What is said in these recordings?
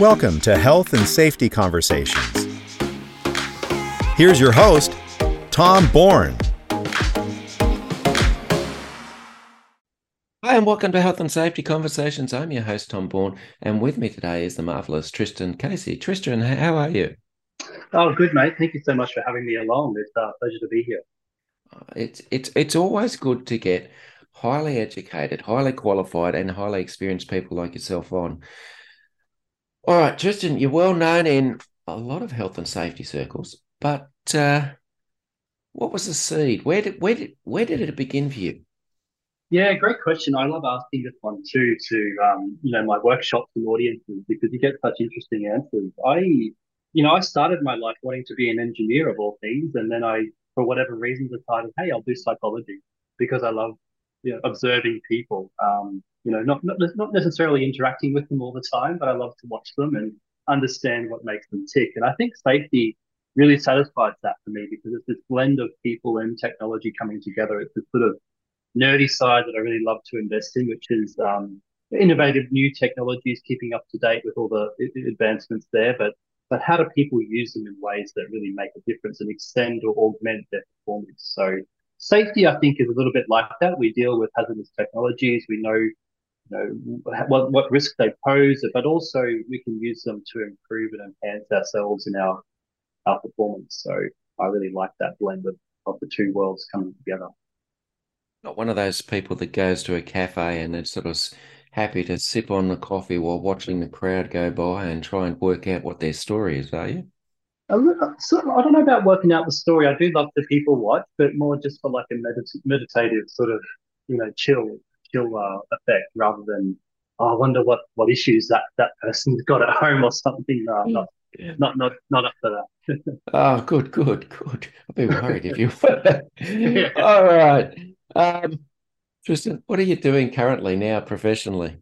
Welcome to Health and Safety Conversations. Here's your host, Tom Bourne. Hi, and welcome to Health and Safety Conversations. I'm your host, Tom Bourne, and with me today is the marvelous Tristan Casey. Tristan, how are you? Oh, good, mate. Thank you so much for having me along. It's uh, a pleasure to be here. Uh, it's it's it's always good to get highly educated, highly qualified, and highly experienced people like yourself on. All right, Tristan, you're well known in a lot of health and safety circles, but uh, what was the seed? Where did where did where did it begin for you? Yeah, great question. I love asking this one too to um, you know my workshops and audiences because you get such interesting answers. I, you know, I started my life wanting to be an engineer of all things, and then I, for whatever reason, decided, hey, I'll do psychology because I love you know, observing people. Um, you know, not, not not necessarily interacting with them all the time, but I love to watch them and understand what makes them tick. And I think safety really satisfies that for me because it's this blend of people and technology coming together. It's this sort of nerdy side that I really love to invest in, which is um, innovative new technologies, keeping up to date with all the advancements there, but but how do people use them in ways that really make a difference and extend or augment their performance? So safety, I think, is a little bit like that. We deal with hazardous technologies. We know you know what, what risk they pose, but also we can use them to improve and enhance ourselves in our our performance. So I really like that blend of, of the two worlds coming together. Not one of those people that goes to a cafe and is sort of happy to sip on the coffee while watching the crowd go by and try and work out what their story is, are you? I don't know about working out the story. I do love the people watch, but more just for like a medit- meditative sort of, you know, chill, chill uh, effect rather than, oh, I wonder what, what issues that, that person's got at home or something. No, I'm not, Yeah. not, not, not up for that. Oh, good, good, good. I'd be worried if you Yeah. were. All right. Um, Tristan, what are you doing currently now professionally?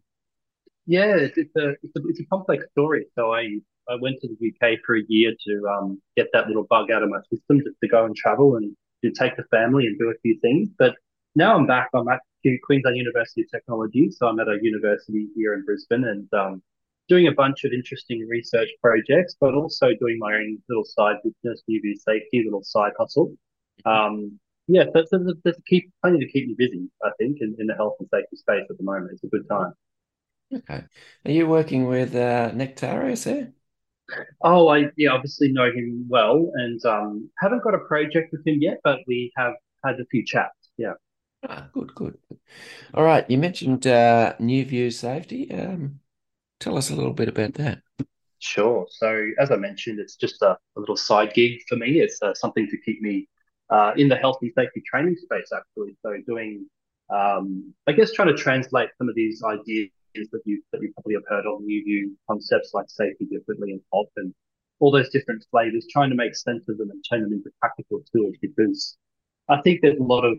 Yeah, it's, it's a it's a it's a complex story. So I I went to the UK for a year to um get that little bug out of my system just to go and travel and to take the family and do a few things. But now I'm back. I'm at Queensland University of Technology, so I'm at a university here in Brisbane and um doing a bunch of interesting research projects, but also doing my own little side business, New View safety, little side hustle. Um, yeah, so, so there's, there's keep plenty to keep me busy. I think in, in the health and safety space at the moment. It's a good time. Okay. Are you working with uh, Nektarios there? Oh, I yeah, obviously know him well, and um, haven't got a project with him yet, but we have had a few chats. Yeah. Ah, good, good. All right. You mentioned uh, New View Safety. Um, tell us a little bit about that. Sure. So as I mentioned, it's just a, a little side gig for me. It's uh, something to keep me uh, in the health and safety training space, actually. So doing, um, I guess, trying to translate some of these ideas that you that you probably have heard of, new view concepts like safety differently and hop and all those different flavors, trying to make sense of them and turn them into practical tools because I think there's a lot of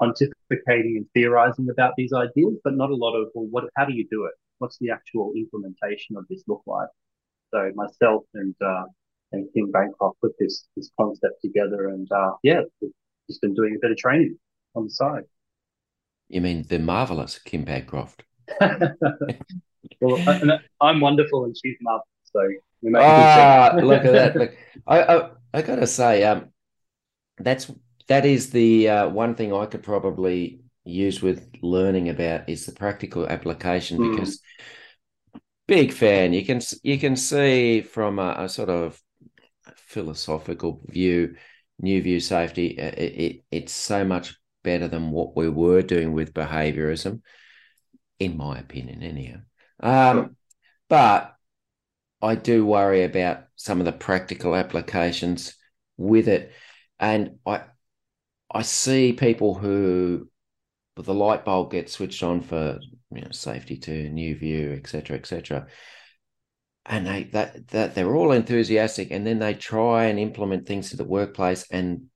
pontificating and theorizing about these ideas, but not a lot of well, what? How do you do it? What's the actual implementation of this look like? So myself and uh, and Kim Bancroft put this this concept together, and uh, yeah, we've just been doing a bit of training on the side. You mean the marvelous Kim Bancroft? well, I'm wonderful and she's marvelous, so we make ah, look at that! Look, I I, I got to say, um, that's that is the uh, one thing I could probably use with learning about is the practical application mm. because big fan. You can you can see from a, a sort of philosophical view, new view safety. Uh, it, it, it's so much better than what we were doing with behaviorism, in my opinion, anyhow. Um, but I do worry about some of the practical applications with it, and I I see people who the light bulb gets switched on for you know, safety to new view, etc., etc. And they that that they're all enthusiastic, and then they try and implement things to the workplace, and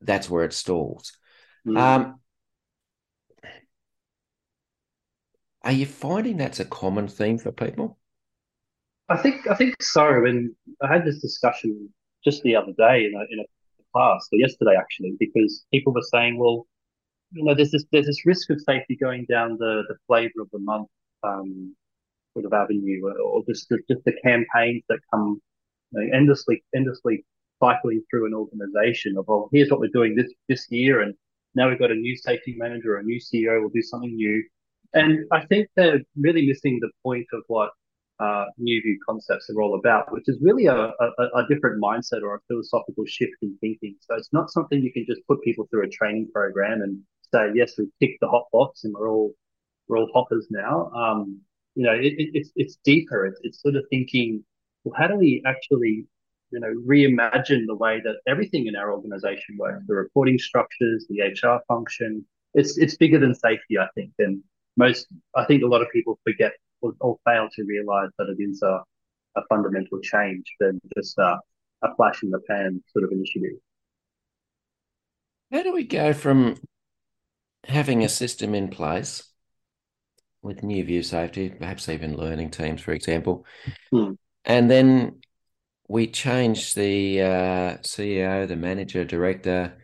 that's where it stalls. Mm. Um, are you finding that's a common theme for people? I think I think so. And I had this discussion just the other day in a in a class, or yesterday actually, because people were saying, well, you know, there's this there's this risk of safety going down the the flavor of the month um, sort of avenue, or just just the campaigns that come you know, endlessly endlessly cycling through an organization of well, here's what we're doing this this year, and now we've got a new safety manager or a new CEO will do something new, and I think they're really missing the point of what uh, new view concepts are all about, which is really a, a, a, different mindset or a philosophical shift in thinking. So it's not something you can just put people through a training program and say, yes, we've ticked the hot box and we're all we're all hoppers now. Um, you know, it, it, it's it's deeper. It's, it's sort of thinking, well, how do we actually, you know, reimagine the way that everything in our organization works, the reporting structures, the HR function. It's it's bigger than safety, I think. And most, I think, a lot of people forget or, or fail to realize that it is a, a fundamental change than just a, a flash in the pan sort of initiative. How do we go from having a system in place with new view safety, perhaps even learning teams, for example. Hmm. And then we change the uh, CEO, the manager, director,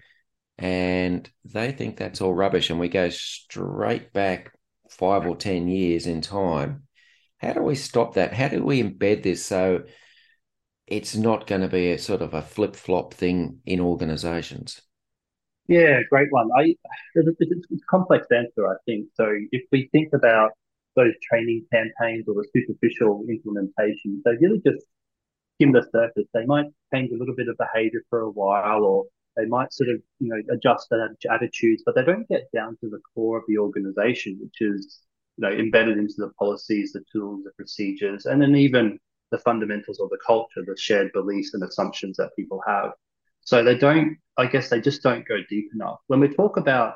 and they think that's all rubbish. And we go straight back five or 10 years in time. How do we stop that? How do we embed this so it's not going to be a sort of a flip flop thing in organizations? Yeah, great one. I it's, a complex answer, I think. So if we think about those training campaigns or the superficial implementations, they really just skim the surface. They might change a little bit of behavior for a while, or they might sort of you know adjust their attitudes, but they don't get down to the core of the organization, which is you know embedded into the policies, the tools, the procedures, and then even the fundamentals of the culture, the shared beliefs and assumptions that people have. So they don't, I guess they just don't go deep enough. When we talk about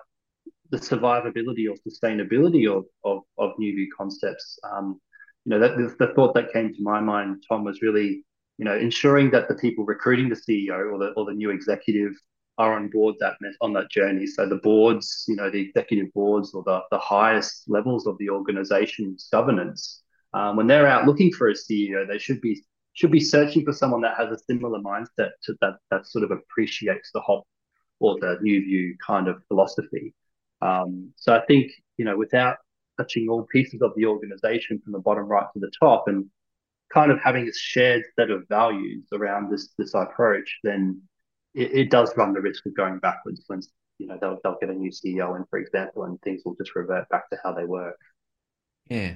the survivability or sustainability of, of, of new view concepts, um, you know, that the, the thought that came to my mind, Tom, was really, you know, ensuring that the people recruiting the CEO or the, or the new executive are on board that on that journey. So the boards, you know, the executive boards or the, the highest levels of the organization's governance, um, when they're out looking for a CEO, they should be should be searching for someone that has a similar mindset to that that sort of appreciates the hop or the new view kind of philosophy. Um, so I think you know without touching all pieces of the organization from the bottom right to the top and kind of having a shared set of values around this this approach, then it, it does run the risk of going backwards when you know they'll they'll get a new CEO in, for example, and things will just revert back to how they were. Yeah.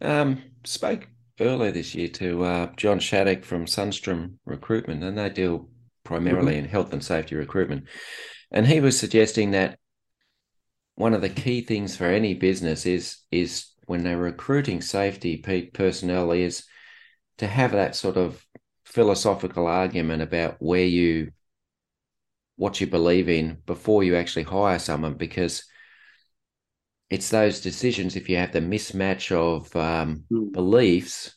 Um, spoke earlier this year to uh, John Shattuck from Sunstrom Recruitment, and they deal primarily mm-hmm. in health and safety recruitment. And he was suggesting that one of the key things for any business is is when they're recruiting safety personnel is to have that sort of philosophical argument about where you what you believe in before you actually hire someone because it's those decisions if you have the mismatch of um, mm. beliefs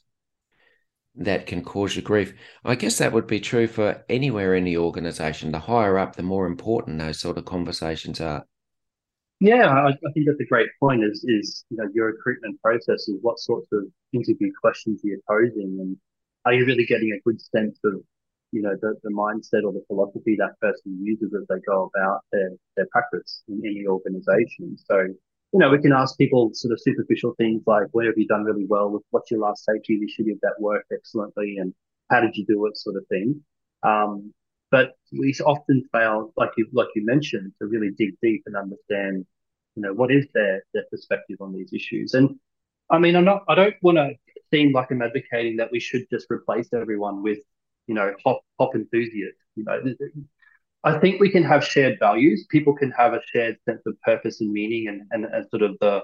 that can cause you grief. I guess that would be true for anywhere in the organization. The higher up, the more important those sort of conversations are. Yeah, I, I think that's a great point. Is is you know your recruitment process is what sorts of interview questions you're posing, and are you really getting a good sense of you know the, the mindset or the philosophy that person uses as they go about their their practice in any organization. So you know, we can ask people sort of superficial things like, where have you done really well? What's your last safety initiative that worked excellently? And how did you do it sort of thing. Um, but we often fail, like you, like you mentioned, to really dig deep and understand, you know, what is their, their perspective on these issues. And I mean, I'm not, I don't want to seem like I'm advocating that we should just replace everyone with, you know, hop, hop enthusiasts. You know, I think we can have shared values. People can have a shared sense of purpose and meaning and, and, and sort of the,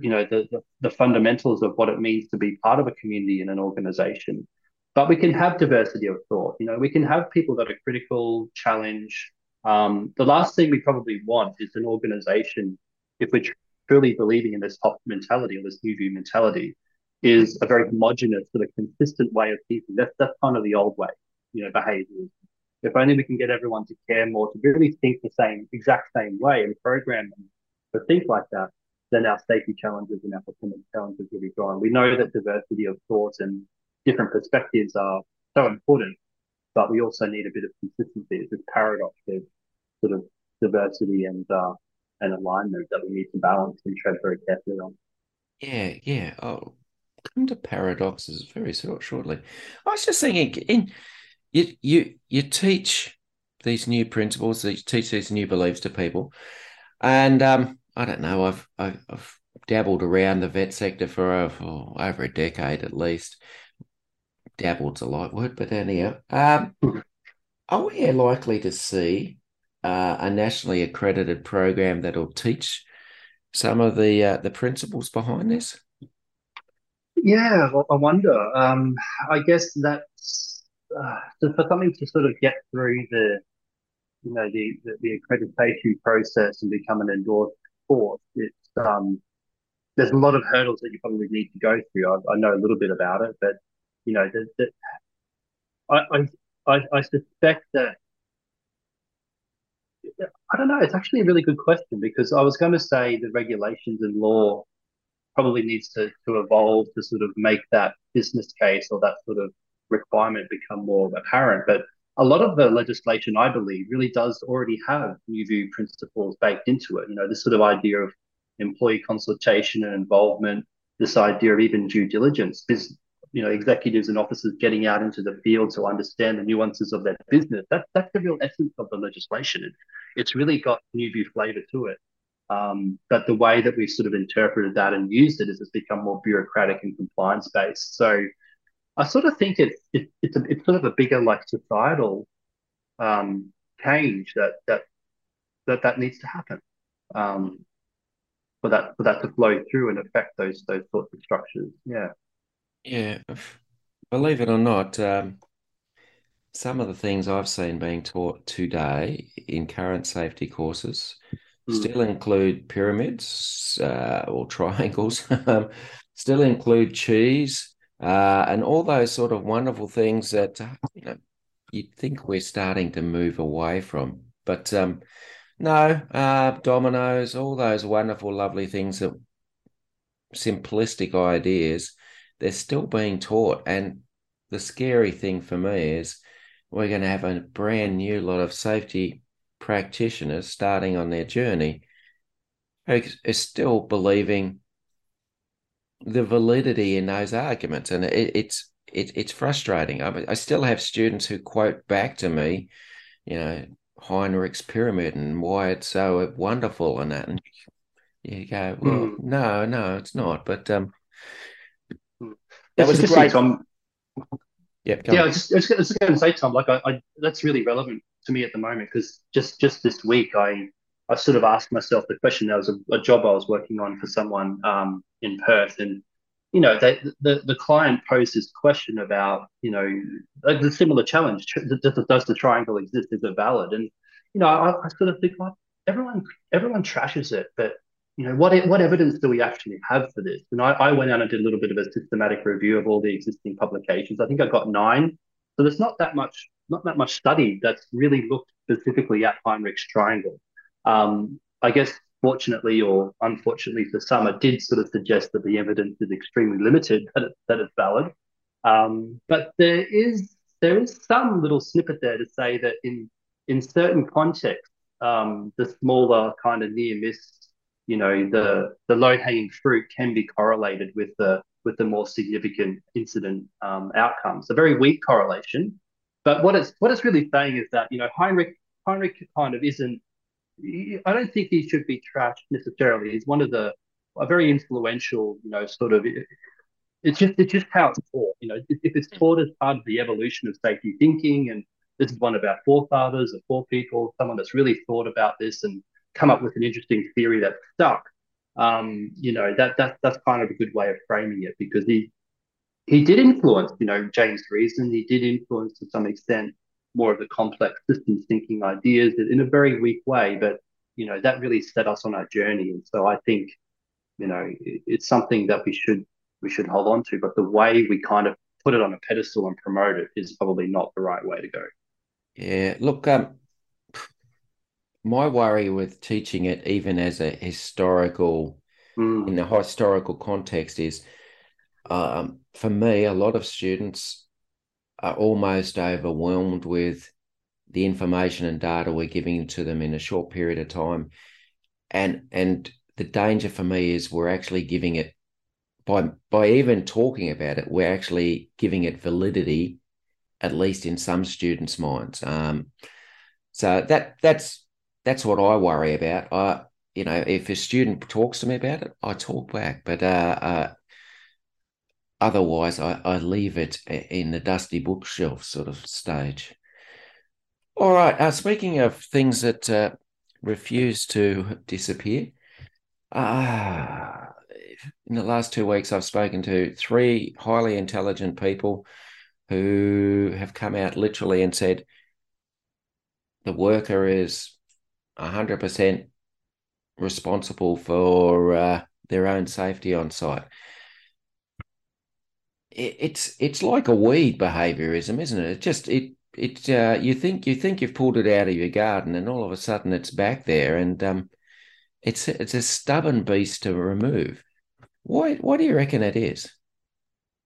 you know, the, the, the fundamentals of what it means to be part of a community and an organization. But we can have diversity of thought. You know, we can have people that are critical, challenge. Um, the last thing we probably want is an organization, if we're truly believing in this hop mentality or this new view mentality, is a very homogenous, sort of consistent way of thinking. That's that's kind of the old way, you know, behaviors, if only we can get everyone to care more, to really think the same, exact same way and program them to think like that, then our safety challenges and our performance challenges will be gone. We know that diversity of thought and different perspectives are so important, but we also need a bit of consistency. It's this paradox of sort of diversity and uh, and alignment that we need to balance and tread very carefully on. Yeah, yeah. Oh, come to paradoxes very shortly. I was just thinking in you you you teach these new principles, you teach these new beliefs to people, and um, I don't know. I've, I've, dabbled around the vet sector for, for over a decade at least. Dabbled's a light word, but anyhow, um, are we likely to see uh, a nationally accredited program that'll teach some of the uh, the principles behind this? Yeah, I wonder. Um, I guess that's uh, for something to sort of get through the, you know, the, the, the accreditation process and become an endorsed course, it's um, there's a lot of hurdles that you probably need to go through. I, I know a little bit about it, but you know, the, the, I, I I suspect that I don't know. It's actually a really good question because I was going to say the regulations and law probably needs to, to evolve to sort of make that business case or that sort of requirement become more apparent. But a lot of the legislation, I believe, really does already have new view principles baked into it. You know, this sort of idea of employee consultation and involvement, this idea of even due diligence, you know, executives and officers getting out into the field to understand the nuances of their business. That, that's the real essence of the legislation. It, it's really got new view flavor to it. Um, but the way that we've sort of interpreted that and used it is it's become more bureaucratic and compliance based. So I sort of think it's it, it's a, it's sort of a bigger like societal um, change that that that that needs to happen um, for that for that to flow through and affect those those sorts of structures. Yeah, yeah. Believe it or not, um, some of the things I've seen being taught today in current safety courses mm. still include pyramids uh, or triangles. Um, still include cheese uh, and all those sort of wonderful things that uh, you know you'd think we're starting to move away from. But um, no, uh, dominoes, all those wonderful, lovely things that simplistic ideas, they're still being taught. And the scary thing for me is we're going to have a brand new lot of safety practitioners starting on their journey who are still believing the validity in those arguments, and it, it's it, it's frustrating. I, I still have students who quote back to me, you know, Heinrich's pyramid and why it's so wonderful and that, and you go, well, mm. no, no, it's not. But um, that was a great. Tom, yeah, yeah. I was just, I was just going to say, Tom, like I, I, that's really relevant to me at the moment because just just this week I I sort of asked myself the question. There was a, a job I was working on for someone um, in Perth, and you know, they, the the client posed this question about you know the similar challenge: does, does the triangle exist? Is it valid? And you know, I, I sort of think like everyone everyone trashes it, but you know, what what evidence do we actually have for this? And I, I went out and did a little bit of a systematic review of all the existing publications. I think I got nine. So there's not that much not that much study that's really looked specifically at Heinrich's triangle. Um, I guess fortunately or unfortunately for some, it did sort of suggest that the evidence is extremely limited that, it, that it's valid. Um, but there is there is some little snippet there to say that in in certain contexts, um, the smaller kind of near miss, you know, the the low hanging fruit can be correlated with the with the more significant incident um, outcomes. A very weak correlation, but what it's what it's really saying is that you know Heinrich Heinrich kind of isn't. I don't think he should be trashed necessarily. He's one of the a very influential, you know, sort of it's just it's just how it's taught. You know, if, if it's taught as part of the evolution of safety thinking, and this is one of our forefathers or people, someone that's really thought about this and come up with an interesting theory that stuck. Um, you know, that that that's kind of a good way of framing it because he he did influence, you know, James Reason. He did influence to some extent more of the complex systems thinking ideas in a very weak way, but you know that really set us on our journey. And so I think, you know, it, it's something that we should we should hold on to. But the way we kind of put it on a pedestal and promote it is probably not the right way to go. Yeah, look, um, my worry with teaching it, even as a historical, mm. in the historical context, is um, for me, a lot of students are almost overwhelmed with the information and data we're giving to them in a short period of time, and and the danger for me is we're actually giving it by by even talking about it, we're actually giving it validity, at least in some students' minds. Um, so that that's that's what I worry about. I you know if a student talks to me about it, I talk back, but uh, uh, otherwise I, I leave it in the dusty bookshelf sort of stage. All right. Uh, speaking of things that uh, refuse to disappear, ah in the last two weeks, I've spoken to three highly intelligent people who have come out literally and said the worker is 100% responsible for uh, their own safety on site. It, it's it's like a weed behaviorism, isn't it? It just it it uh, you think you think you've pulled it out of your garden, and all of a sudden it's back there, and um, it's it's a stubborn beast to remove. Why? Why do you reckon it is?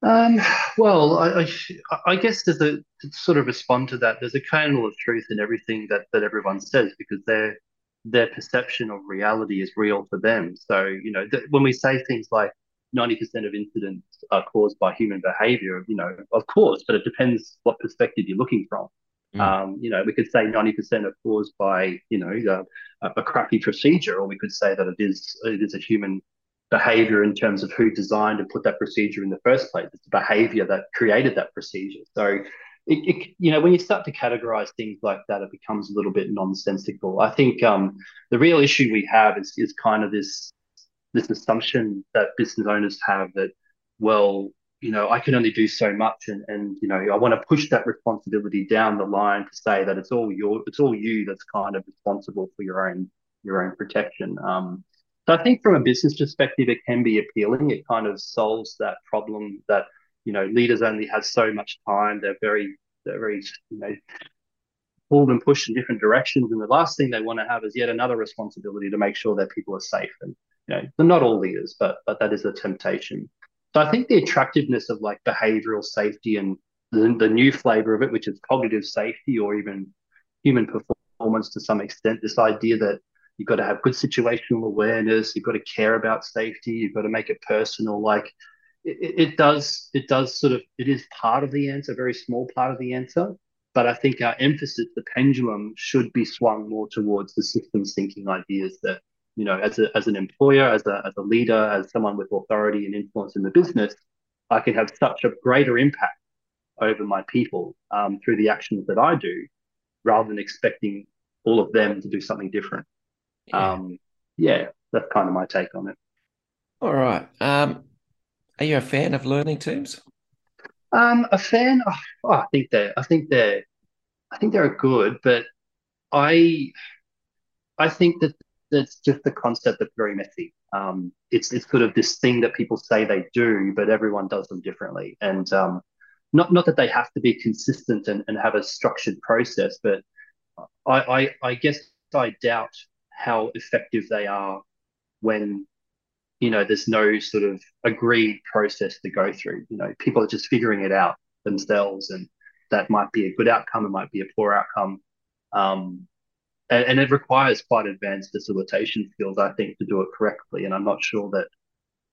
Um, well, I, I, I, guess there's a to sort of respond to that. There's a kernel of truth in everything that that everyone says because their their perception of reality is real for them. So you know, th- when we say things like 90% of incidents are caused by human behavior, you know, of course, but it depends what perspective you're looking from. Mm. Um, you know, we could say 90% are caused by, you know, a, a crappy procedure, or we could say that it is it is a human behavior in terms of who designed and put that procedure in the first place. It's the behavior that created that procedure. So, it, it, you know, when you start to categorize things like that, it becomes a little bit nonsensical. I think um, the real issue we have is is kind of this this assumption that business owners have that, well, you know, I can only do so much, and and you know, I want to push that responsibility down the line to say that it's all your, it's all you that's kind of responsible for your own your own protection. Um, so I think from a business perspective, it can be appealing. It kind of solves that problem that you know leaders only have so much time. They're very they're very you know pulled and pushed in different directions, and the last thing they want to have is yet another responsibility to make sure that people are safe. And you know, not all leaders, but but that is a temptation. So I think the attractiveness of like behavioral safety and the, the new flavor of it, which is cognitive safety or even human performance to some extent, this idea that You've got to have good situational awareness. You've got to care about safety. You've got to make it personal. Like it, it does, it does sort of, it is part of the answer, a very small part of the answer. But I think our emphasis, the pendulum, should be swung more towards the systems thinking ideas that, you know, as, a, as an employer, as a, as a leader, as someone with authority and influence in the business, I can have such a greater impact over my people um, through the actions that I do rather than expecting all of them to do something different. Yeah. Um, yeah, that's kind of my take on it. All right. Um, are you a fan of learning teams? Um, a fan? Oh, oh, I think they're. I think they're. I think they're good, but I. I think that that's just the concept that's very messy. Um, it's it's sort of this thing that people say they do, but everyone does them differently. And um, not not that they have to be consistent and, and have a structured process, but I, I I guess I doubt how effective they are when you know there's no sort of agreed process to go through. You know, people are just figuring it out themselves, and that might be a good outcome, it might be a poor outcome. Um, and, and, it requires quite advanced facilitation skills, I think, to do it correctly. And I'm not sure that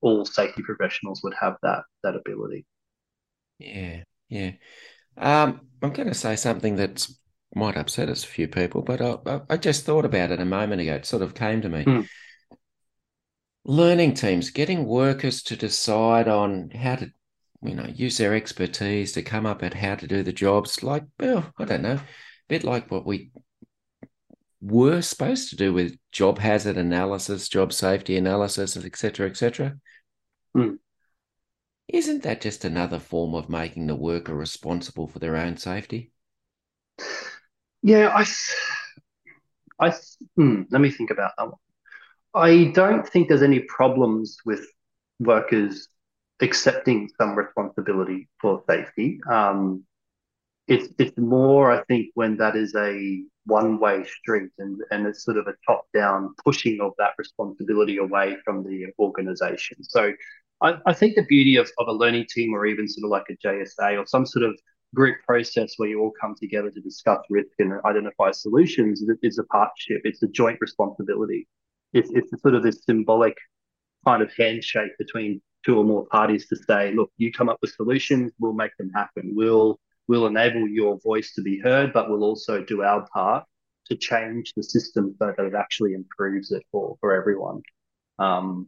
all safety professionals would have that that ability. Yeah, yeah. Um, I'm going to say something that might upset us a few people, but I, I, just thought about it a moment ago. It sort of came to me. Mm. Learning teams, getting workers to decide on how to, you know, use their expertise to come up at how to do the jobs. Like, well, I don't know, a bit like what we were supposed to do with job hazard analysis, job safety analysis, etc., etc. Mm. Isn't that just another form of making the worker responsible for their own safety? Yeah, I, I, hmm, let me think about that one. I don't think there's any problems with workers accepting some responsibility for safety. Um, it's it's more, I think, when that is a one-way street and, and it's sort of a top-down pushing of that responsibility away from the organization. So I, I think the beauty of, of a learning team or even sort of like a JSA or some sort of group process where you all come together to discuss risk and identify solutions is a partnership. It's a joint responsibility. It's, it's sort of this symbolic kind of handshake between two or more parties to say, look, you come up with solutions, we'll make them happen. We'll we'll enable your voice to be heard, but we'll also do our part to change the system so that it actually improves it for for everyone. Um,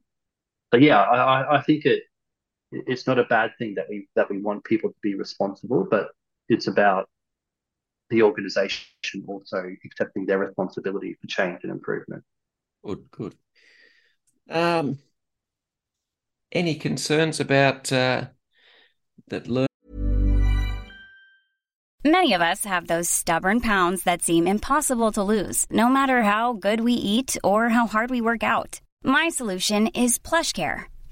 so yeah, I, I think it it's not a bad thing that we that we want people to be responsible, but it's about the organization also accepting their responsibility for change and improvement. Good, good. Um, any concerns about uh, that? Learn- Many of us have those stubborn pounds that seem impossible to lose, no matter how good we eat or how hard we work out. My solution is PlushCare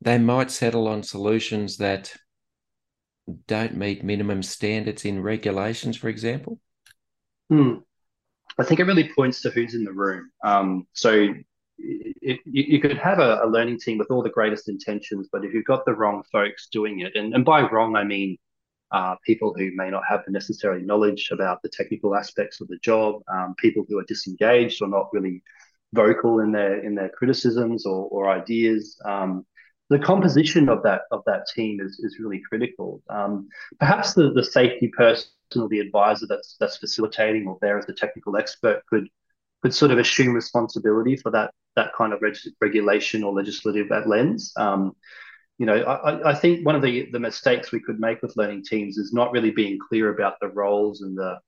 they might settle on solutions that don't meet minimum standards in regulations, for example? Hmm. I think it really points to who's in the room. Um, so it, you could have a, a, learning team with all the greatest intentions, but if you've got the wrong folks doing it, and, and by wrong, I mean uh, people who may not have the necessary knowledge about the technical aspects of the job, um, people who are disengaged or not really vocal in their in their criticisms or, or ideas. Um, the composition of that of that team is, is really critical. Um, perhaps the, the safety person or the advisor that's that's facilitating or there as the technical expert could could sort of assume responsibility for that that kind of reg- regulation or legislative lens. Um, you know, I, I think one of the, the mistakes we could make with learning teams is not really being clear about the roles and the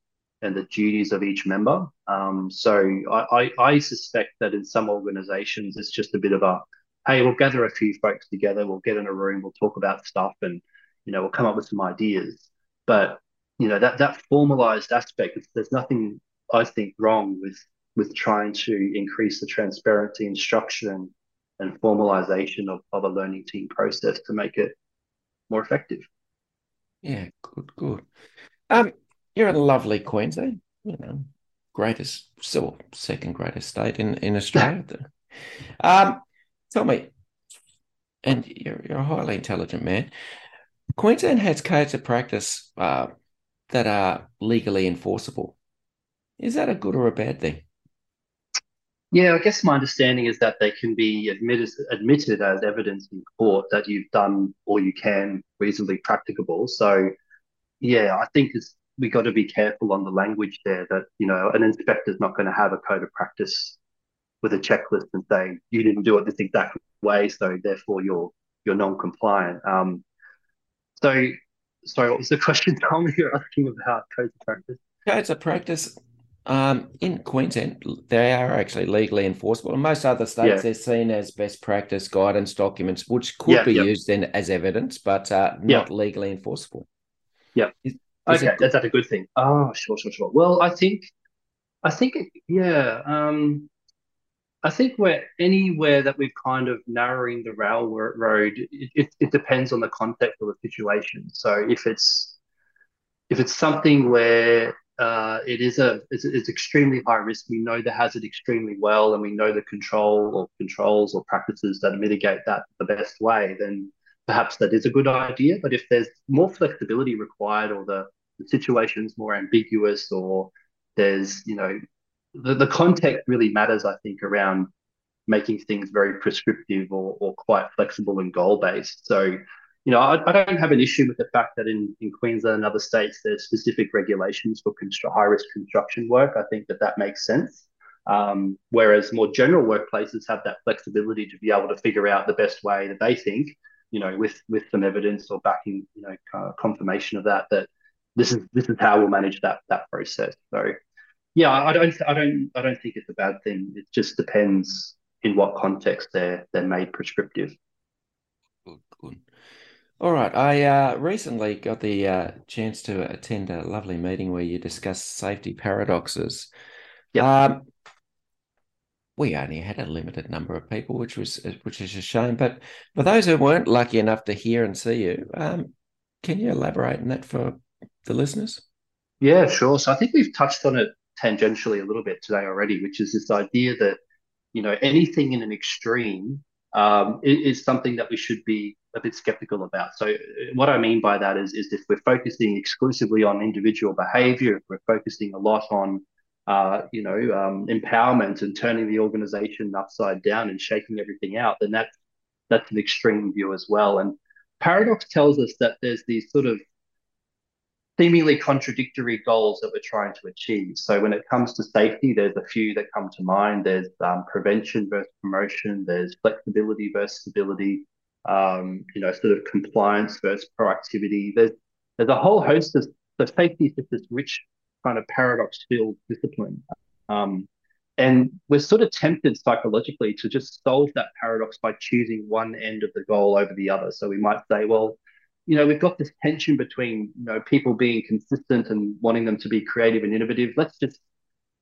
and the duties of each member. Um, so I, I, I suspect that in some organizations it's just a bit of a hey, we'll gather a few folks together, we'll get in a room, we'll talk about stuff, and you know, we'll come up with some ideas. But you know, that that formalized aspect, there's nothing I think wrong with with trying to increase the transparency and structure and, and formalization of, of a learning team process to make it more effective. Yeah, good, good. Um, you're in lovely Queensland, you know, greatest, still second greatest state in in Australia. um, Tell me, and you're, you're a highly intelligent man. Queensland has codes of practice uh, that are legally enforceable. Is that a good or a bad thing? Yeah, I guess my understanding is that they can be admitted admitted as evidence in court that you've done all you can reasonably practicable. So, yeah, I think it's we got to be careful on the language there. That you know, an inspector's not going to have a code of practice with a checklist and say you didn't do it this exact way, so therefore you're you're non-compliant. Um, so, sorry, what was the question, Tom? You're asking about codes of practice. Codes of practice um, in Queensland, they are actually legally enforceable. In most other states, yeah. they're seen as best practice guidance documents, which could yeah, be yeah. used then as evidence, but uh, not legally enforceable. Yeah. Is, is okay, that's that a good thing. Oh, sure, sure, sure. Well, I think, I think, yeah. Um, I think we're anywhere that we're kind of narrowing the railroad. It, it, it depends on the context of the situation. So if it's if it's something where uh, it is a it's, it's, extremely high risk. We know the hazard extremely well, and we know the control or controls or practices that mitigate that the best way. Then perhaps that is a good idea. But if there's more flexibility required, or the, the situation's more ambiguous, or there's you know the, the context really matters. I think around making things very prescriptive or, or quite flexible and goal based. So you know, I, I, don't have an issue with the fact that in, in Queensland and other states, there's specific regulations for constru- high risk construction work. I think that that makes sense. Um, whereas more general workplaces have that flexibility to be able to figure out the best way that they think, you know, with with some evidence or backing, you know, confirmation of that that this is this is how we'll manage that that process. So, yeah, I don't I don't I don't think it's a bad thing. It just depends in what context they're they're made prescriptive. Good, good. All right. I uh, recently got the uh, chance to attend a lovely meeting where you discussed safety paradoxes. Yeah. Um, we only had a limited number of people, which was which is a shame. But for those who weren't lucky enough to hear and see you, um, can you elaborate on that for the listeners? Yeah, sure. So I think we've touched on it tangentially a little bit today already, which is this idea that you know anything in an extreme um, is something that we should be a bit skeptical about. So, uh, what I mean by that is, is if we're focusing exclusively on individual behavior, if we're focusing a lot on, uh, you know, um, empowerment and turning the organization upside down and shaking everything out, then that's that's an extreme view as well. And paradox tells us that there's these sort of seemingly contradictory goals that we're trying to achieve. So when it comes to safety, there's a few that come to mind. There's um, prevention versus promotion. There's flexibility versus stability. Um, you know, sort of compliance versus proactivity. There's there's a whole host of so safety is just this rich kind of paradox-filled discipline. Um, and we're sort of tempted psychologically to just solve that paradox by choosing one end of the goal over the other. So we might say, well, you know, we've got this tension between, you know, people being consistent and wanting them to be creative and innovative. Let's just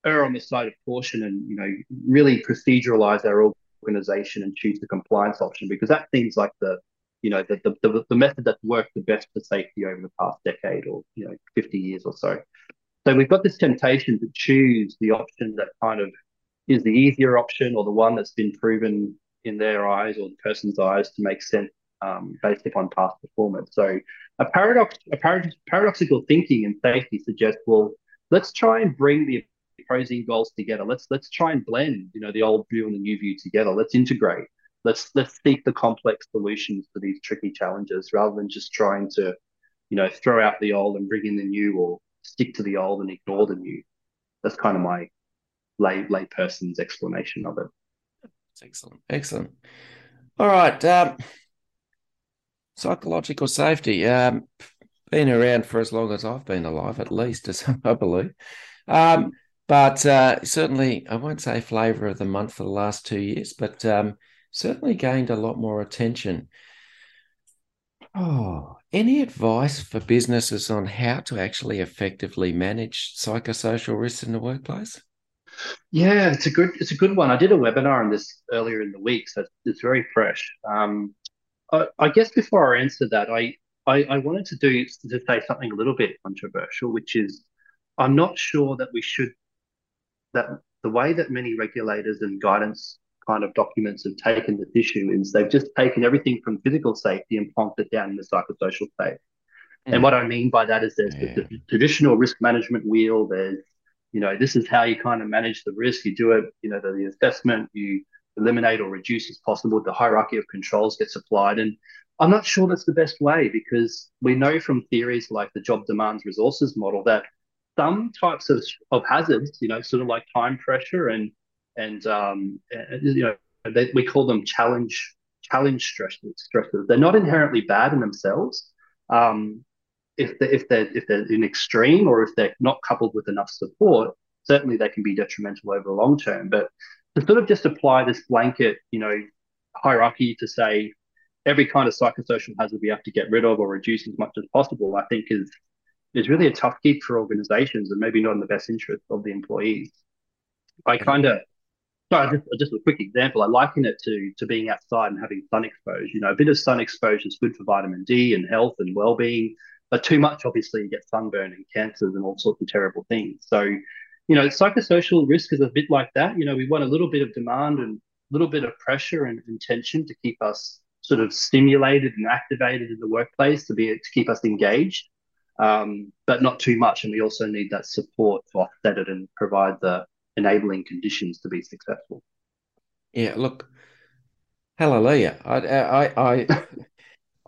err on the side of caution and, you know, really proceduralize our organization and choose the compliance option because that seems like the, you know, the, the, the method that's worked the best for safety over the past decade or, you know, 50 years or so. So we've got this temptation to choose the option that kind of is the easier option or the one that's been proven in their eyes or the person's eyes to make sense um, based upon past performance. So a paradox, a paradox, paradoxical thinking in safety suggests, well, let's try and bring the opposing goals together. Let's let's try and blend, you know, the old view and the new view together. Let's integrate. Let's let's seek the complex solutions to these tricky challenges rather than just trying to, you know, throw out the old and bring in the new or stick to the old and ignore the new. That's kind of my lay layperson's explanation of it. That's excellent. Excellent. All right. Um, psychological safety. Um, been around for as long as I've been alive, at least, as I believe. Um, but uh, certainly, I won't say flavour of the month for the last two years, but um, certainly gained a lot more attention. Oh, any advice for businesses on how to actually effectively manage psychosocial risks in the workplace? Yeah, it's a good it's a good one. I did a webinar on this earlier in the week, so it's, it's very fresh. Um, I, I guess before I answer that, I, I, I wanted to do to say something a little bit controversial, which is I'm not sure that we should that the way that many regulators and guidance kind of documents have taken this issue is they've just taken everything from physical safety and plonked it down in the psychosocial space. Mm. And what I mean by that is there's yeah. the, the traditional risk management wheel. There's, you know, this is how you kind of manage the risk. You do it, you know, the, the assessment, you eliminate or reduce as possible. The hierarchy of controls gets applied. And I'm not sure that's the best way because we know from theories like the job demands resources model that some types of, of hazards, you know, sort of like time pressure and and um, you know they, we call them challenge challenge. Stressors. They're not inherently bad in themselves. Um, if they if they're if they're in extreme or if they're not coupled with enough support, certainly they can be detrimental over the long term. But sort of just apply this blanket, you know, hierarchy to say every kind of psychosocial hazard we have to get rid of or reduce as much as possible, I think is is really a tough gig for organizations and maybe not in the best interest of the employees. I kind of, sorry, just, just a quick example. I liken it to to being outside and having sun exposure. You know, a bit of sun exposure is good for vitamin D and health and well being, but too much, obviously, you get sunburn and cancers and all sorts of terrible things. So, you know, psychosocial risk is a bit like that. You know, we want a little bit of demand and a little bit of pressure and, and tension to keep us sort of stimulated and activated in the workplace to be to keep us engaged, um, but not too much. And we also need that support to offset it and provide the enabling conditions to be successful. Yeah, look, hallelujah. I I I,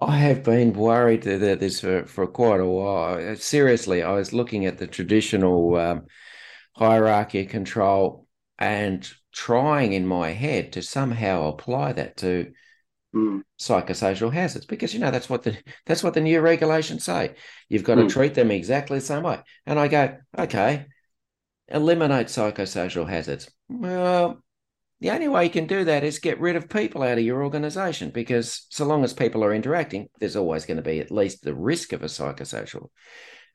I have been worried that this for, for quite a while. Seriously, I was looking at the traditional um, hierarchy control and trying in my head to somehow apply that to mm. psychosocial hazards because you know that's what the that's what the new regulations say. You've got mm. to treat them exactly the same way. And I go, okay, eliminate psychosocial hazards. Well, the only way you can do that is get rid of people out of your organization because so long as people are interacting, there's always going to be at least the risk of a psychosocial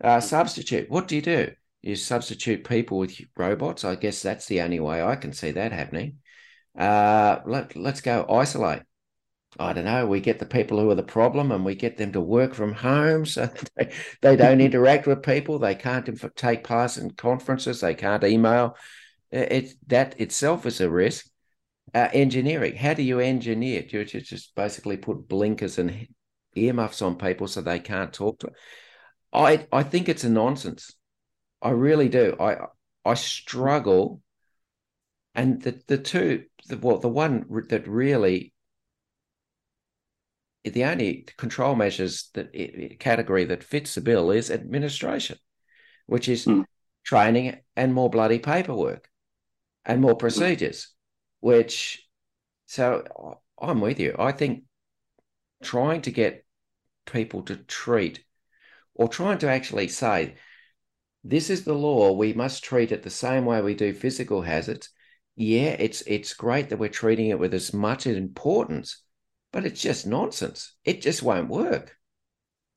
uh, substitute. What do you do? You substitute people with robots. I guess that's the only way I can see that happening. Uh, let, let's go isolate. I don't know, we get the people who are the problem and we get them to work from home so they, they don't interact with people. They can't take part in conferences. They can't email. It, that itself is a risk. Uh, engineering, how do you engineer? Do you just basically put blinkers and earmuffs on people so they can't talk to? I I think it's a nonsense. I really do. I I struggle, and the the two the well the one that really the only control measures that category that fits the bill is administration, which is mm. training and more bloody paperwork and more procedures. Which, so I'm with you. I think trying to get people to treat or trying to actually say, this is the law, we must treat it the same way we do physical hazards. Yeah, it's it's great that we're treating it with as much importance but it's just nonsense. It just won't work.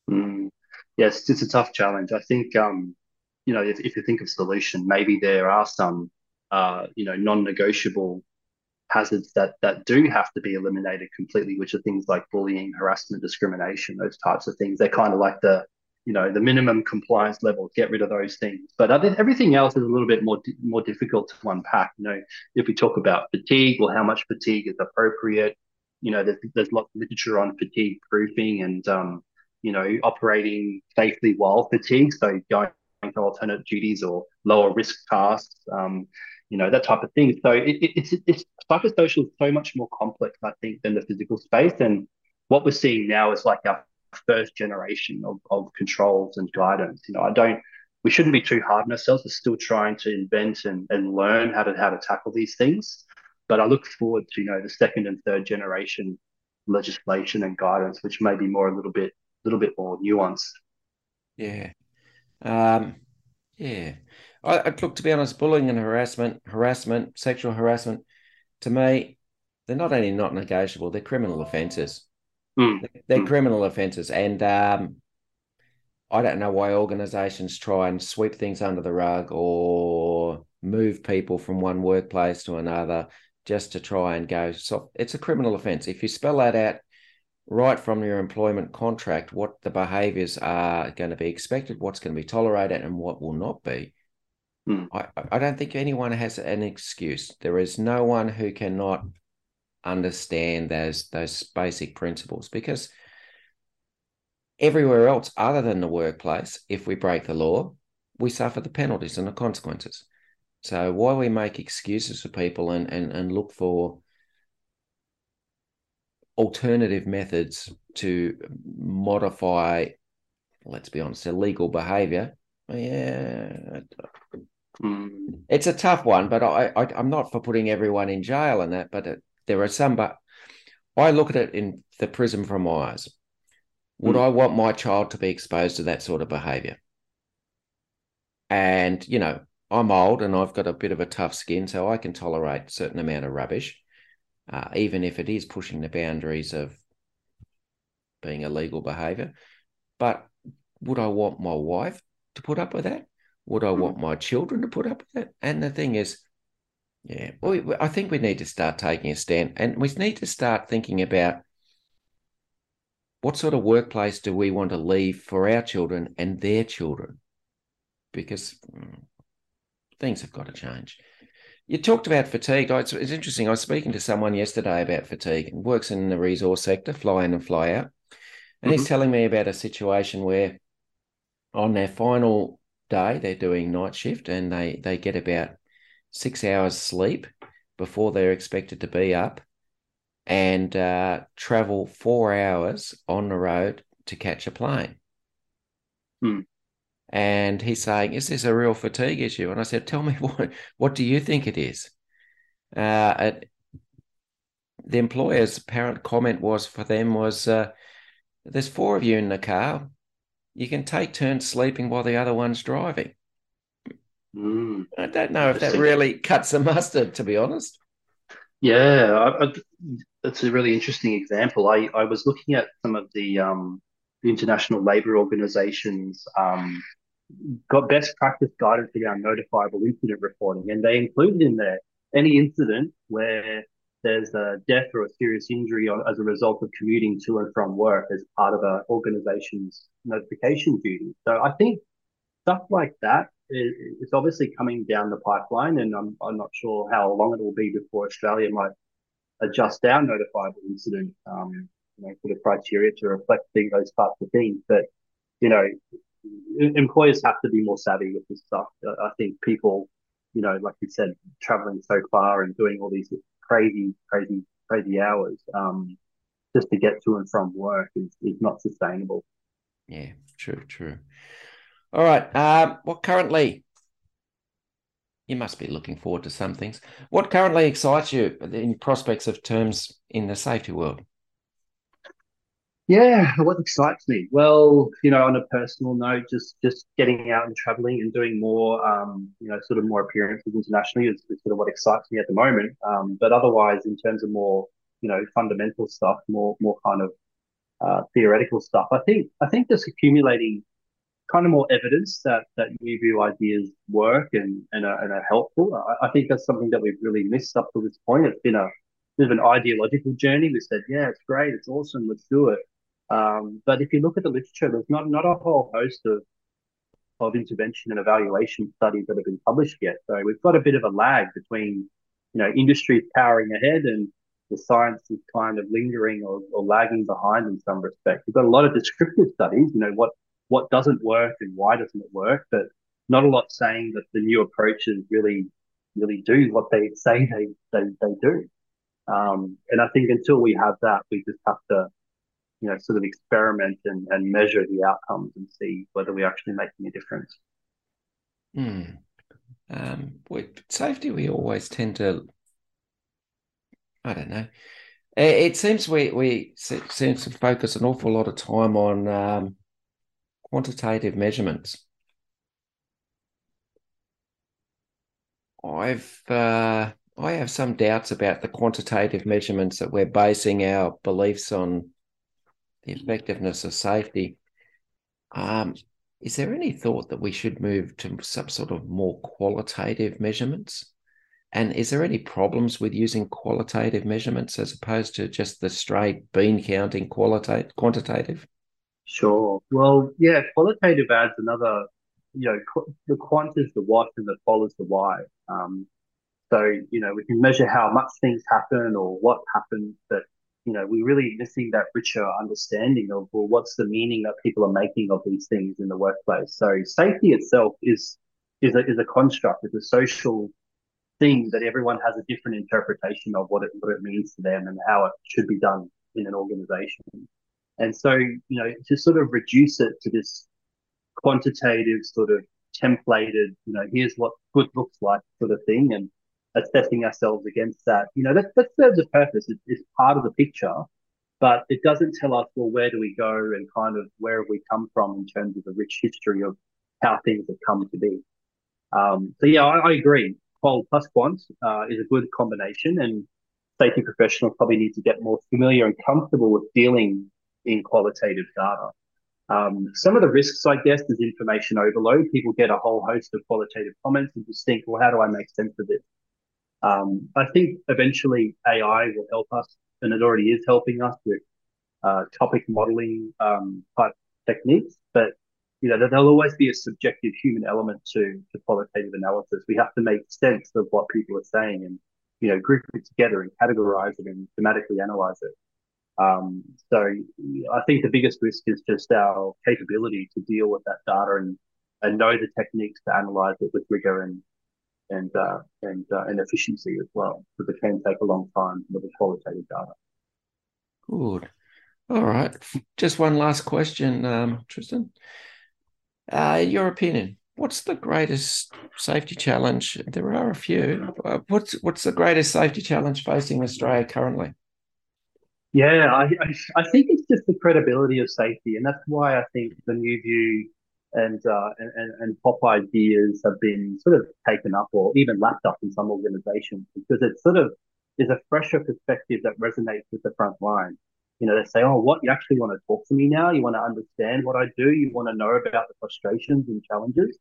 Mm. Yes, it's a tough challenge. I think, um, you know, if, if you think of solution, maybe there are some, uh, you know, non-negotiable hazards that that do have to be eliminated completely, which are things like bullying, harassment, discrimination, those types of things. They're kind of like the, you know, the minimum compliance level. Get rid of those things. But everything else is a little bit more more difficult to unpack. You know, if we talk about fatigue, or how much fatigue is appropriate? you know, there's, there's lots of literature on fatigue proofing and, um, you know, operating safely while fatigued. So going to alternate duties or lower risk tasks, um, you know, that type of thing. So it, it, it's, it's psychosocial is so much more complex, I think, than the physical space. And what we're seeing now is like our first generation of, of controls and guidance. You know, I don't, we shouldn't be too hard on ourselves. We're still trying to invent and, and learn how to how to tackle these things. But I look forward to you know the second and third generation legislation and guidance, which may be more a little bit a little bit more nuanced. Yeah, um, yeah. I, I look to be honest, bullying and harassment, harassment, sexual harassment, to me, they're not only not negotiable; they're criminal offences. Mm. They're mm. criminal offences, and um, I don't know why organisations try and sweep things under the rug or move people from one workplace to another just to try and go. So it's a criminal offence. If you spell that out right from your employment contract, what the behaviours are going to be expected, what's going to be tolerated, and what will not be. Mm. I, I don't think anyone has an excuse. There is no one who cannot understand those those basic principles because everywhere else other than the workplace, if we break the law, we suffer the penalties and the consequences. So why we make excuses for people and and, and look for alternative methods to modify, let's be honest, illegal behavior. Yeah, mm. it's a tough one, but I, I am not for putting everyone in jail and that. But it, there are some, but I look at it in the prism from my eyes. Would mm. I want my child to be exposed to that sort of behavior? And you know, I'm old and I've got a bit of a tough skin, so I can tolerate a certain amount of rubbish uh, even if it is pushing the boundaries of being illegal behavior. But would I want my wife to put up with that? Would I want my children to put up with that? And the thing is, yeah, we, I think we need to start taking a stand and we need to start thinking about what sort of workplace do we want to leave for our children and their children? Because mm, things have got to change. You talked about fatigue. It's, it's interesting. I was speaking to someone yesterday about fatigue and works in the resource sector, fly in and fly out. And mm-hmm. he's telling me about a situation where on their final day, they're doing night shift and they, they get about six hours sleep before they're expected to be up and uh, travel four hours on the road to catch a plane. Hmm and he's saying, "Is this a real fatigue issue?" And I said, "Tell me what what do you think it is?" Uh, the employer's apparent comment was for them was, uh, "There's four of you in the car. You can take turns sleeping while the other one's driving." Mm. I don't know if that really cuts the mustard, to be honest. Yeah, I, I, that's a really interesting example. I, I was looking at some of the um, the international labor organizations um, got best practice guidance around notifiable incident reporting, and they included in there any incident where there's a death or a serious injury as a result of commuting to and from work as part of an organization's notification duty. So I think stuff like that is obviously coming down the pipeline, and I'm, I'm not sure how long it will be before Australia might adjust our notifiable incident um, you know, sort of criteria to reflect those types of things. But you know, employers have to be more savvy with this stuff. I think people, you know, like you said, traveling so far and doing all these crazy, crazy, crazy hours um, just to get to and from work is, is not sustainable. Yeah, true, true. All right. Um, what currently, you must be looking forward to some things. What currently excites you in prospects of terms in the safety world? Yeah, what excites me? Well, you know, on a personal note, just just getting out and traveling and doing more, um, you know, sort of more appearances internationally is, is sort of what excites me at the moment. Um, but otherwise, in terms of more, you know, fundamental stuff, more more kind of uh, theoretical stuff, I think I think just accumulating kind of more evidence that that new ideas work and and are, and are helpful. I, I think that's something that we've really missed up to this point. It's been a bit of an ideological journey. We said, yeah, it's great, it's awesome, let's do it. Um, but if you look at the literature, there's not not a whole host of of intervention and evaluation studies that have been published yet. So we've got a bit of a lag between, you know, industry powering ahead and the science is kind of lingering or, or lagging behind in some respects. We've got a lot of descriptive studies, you know, what what doesn't work and why doesn't it work, but not a lot saying that the new approaches really really do what they say they they, they do. Um, and I think until we have that, we just have to you know, sort of experiment and, and measure the outcomes and see whether we're actually making a difference. Hmm. Um, with safety, we always tend to, I don't know. It seems we we seem to focus an awful lot of time on um, quantitative measurements. I've uh, I have some doubts about the quantitative measurements that we're basing our beliefs on the effectiveness of safety. Um, is there any thought that we should move to some sort of more qualitative measurements? And is there any problems with using qualitative measurements as opposed to just the straight bean counting qualitative quantitative? Sure. Well, yeah, qualitative adds another, you know, qu- the quant is the what and the qual is the why. Um, So, you know, we can measure how much things happen or what happens, but, you know, we're really missing that richer understanding of, well, what's the meaning that people are making of these things in the workplace. So safety itself is, is a, is a construct, it's a social thing that everyone has a different interpretation of what it, what it means to them and how it should be done in an organization. And so, you know, to sort of reduce it to this quantitative sort of templated, you know, here's what good looks like sort of thing and assessing ourselves against that, you know, that, that serves a purpose. It, it's part of the picture, but it doesn't tell us, well, where do we go and kind of where have we come from in terms of the rich history of how things have come to be. Um, so yeah, I, I agree. Qual plus quant uh, is a good combination and safety professionals probably need to get more familiar and comfortable with dealing in qualitative data. Um, some of the risks, I guess, is information overload. People get a whole host of qualitative comments and just think, well, how do I make sense of this? Um, I think eventually AI will help us, and it already is helping us with uh, topic modeling um, type techniques. But you know, there'll always be a subjective human element to to qualitative analysis. We have to make sense of what people are saying and you know group it together and categorize it and thematically analyze it. Um, so I think the biggest risk is just our capability to deal with that data and, and know the techniques to analyze it with rigor and and uh, and uh, and efficiency as well, because it can take a long time with the qualitative data. Good. All right. Just one last question, um, Tristan. Uh, your opinion, what's the greatest safety challenge? There are a few. Uh, what's what's the greatest safety challenge facing Australia currently? Yeah, I, I, think it's just the credibility of safety, and that's why I think the new view and uh, and, and HOP ideas have been sort of taken up or even lapped up in some organizations because it sort of is a fresher perspective that resonates with the front line. You know, they say, "Oh, what you actually want to talk to me now? You want to understand what I do? You want to know about the frustrations and challenges."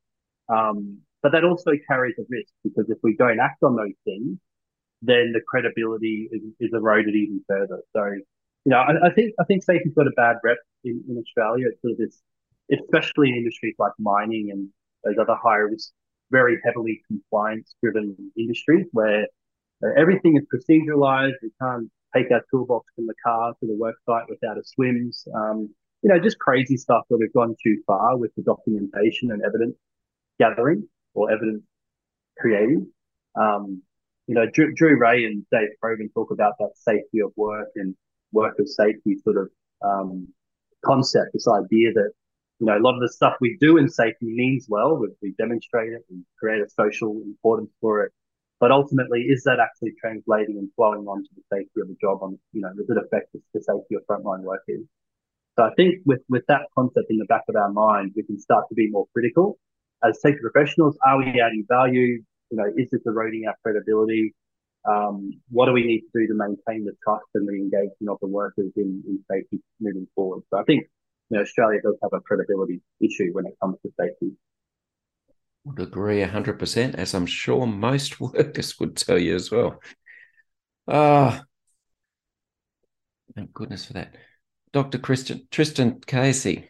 Um, but that also carries a risk because if we don't act on those things, then the credibility is, is eroded even further. So, you know, I, I, think I think safety's got a bad rep in, in Australia. It's sort of this, especially in industries like mining and those other higher risk, very heavily compliance driven industries where uh, everything is proceduralized. We can't take our toolbox from the car to the work site without a SWMS. Um, you know, just crazy stuff that we've gone too far with the documentation and evidence gathering or evidence creating. Um, you know, Drew, Drew Rae and Dave Provan talk about that safety of work and worker safety sort of um, concept, this idea that, you know, a lot of the stuff we do in safety means well, we, we demonstrate it, we create a social importance for it. But ultimately, is that actually translating and flowing onto the safety of the job on, you know, does it affect the safety of frontline workers? So I think with, with that concept in the back of our mind, we can start to be more critical. As safety professionals, are we adding value? You know, is this eroding our credibility? Um, what do we need to do to maintain the trust and the engagement of the workers in, in safety moving forward? So I think you know, Australia does have a credibility issue when it comes to safety. Would agree 100%, as I'm sure most workers would tell you as well. Ah, thank goodness for that. Dr. Christian, Tristan Casey,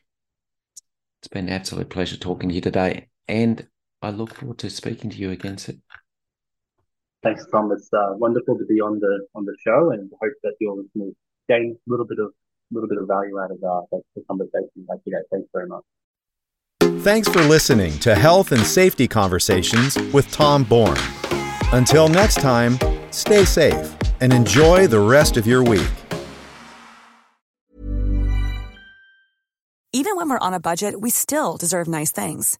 it's been an absolute pleasure talking to you today. And I look forward to speaking to you again soon. Thanks, Tom. It's uh, wonderful to be on the on the show, and hope that your listeners gain a little bit of little bit of value out of uh, the conversation like today. Thanks very much. Thanks for listening to Health and Safety Conversations with Tom Bourne. Until next time, stay safe and enjoy the rest of your week. Even when we're on a budget, we still deserve nice things.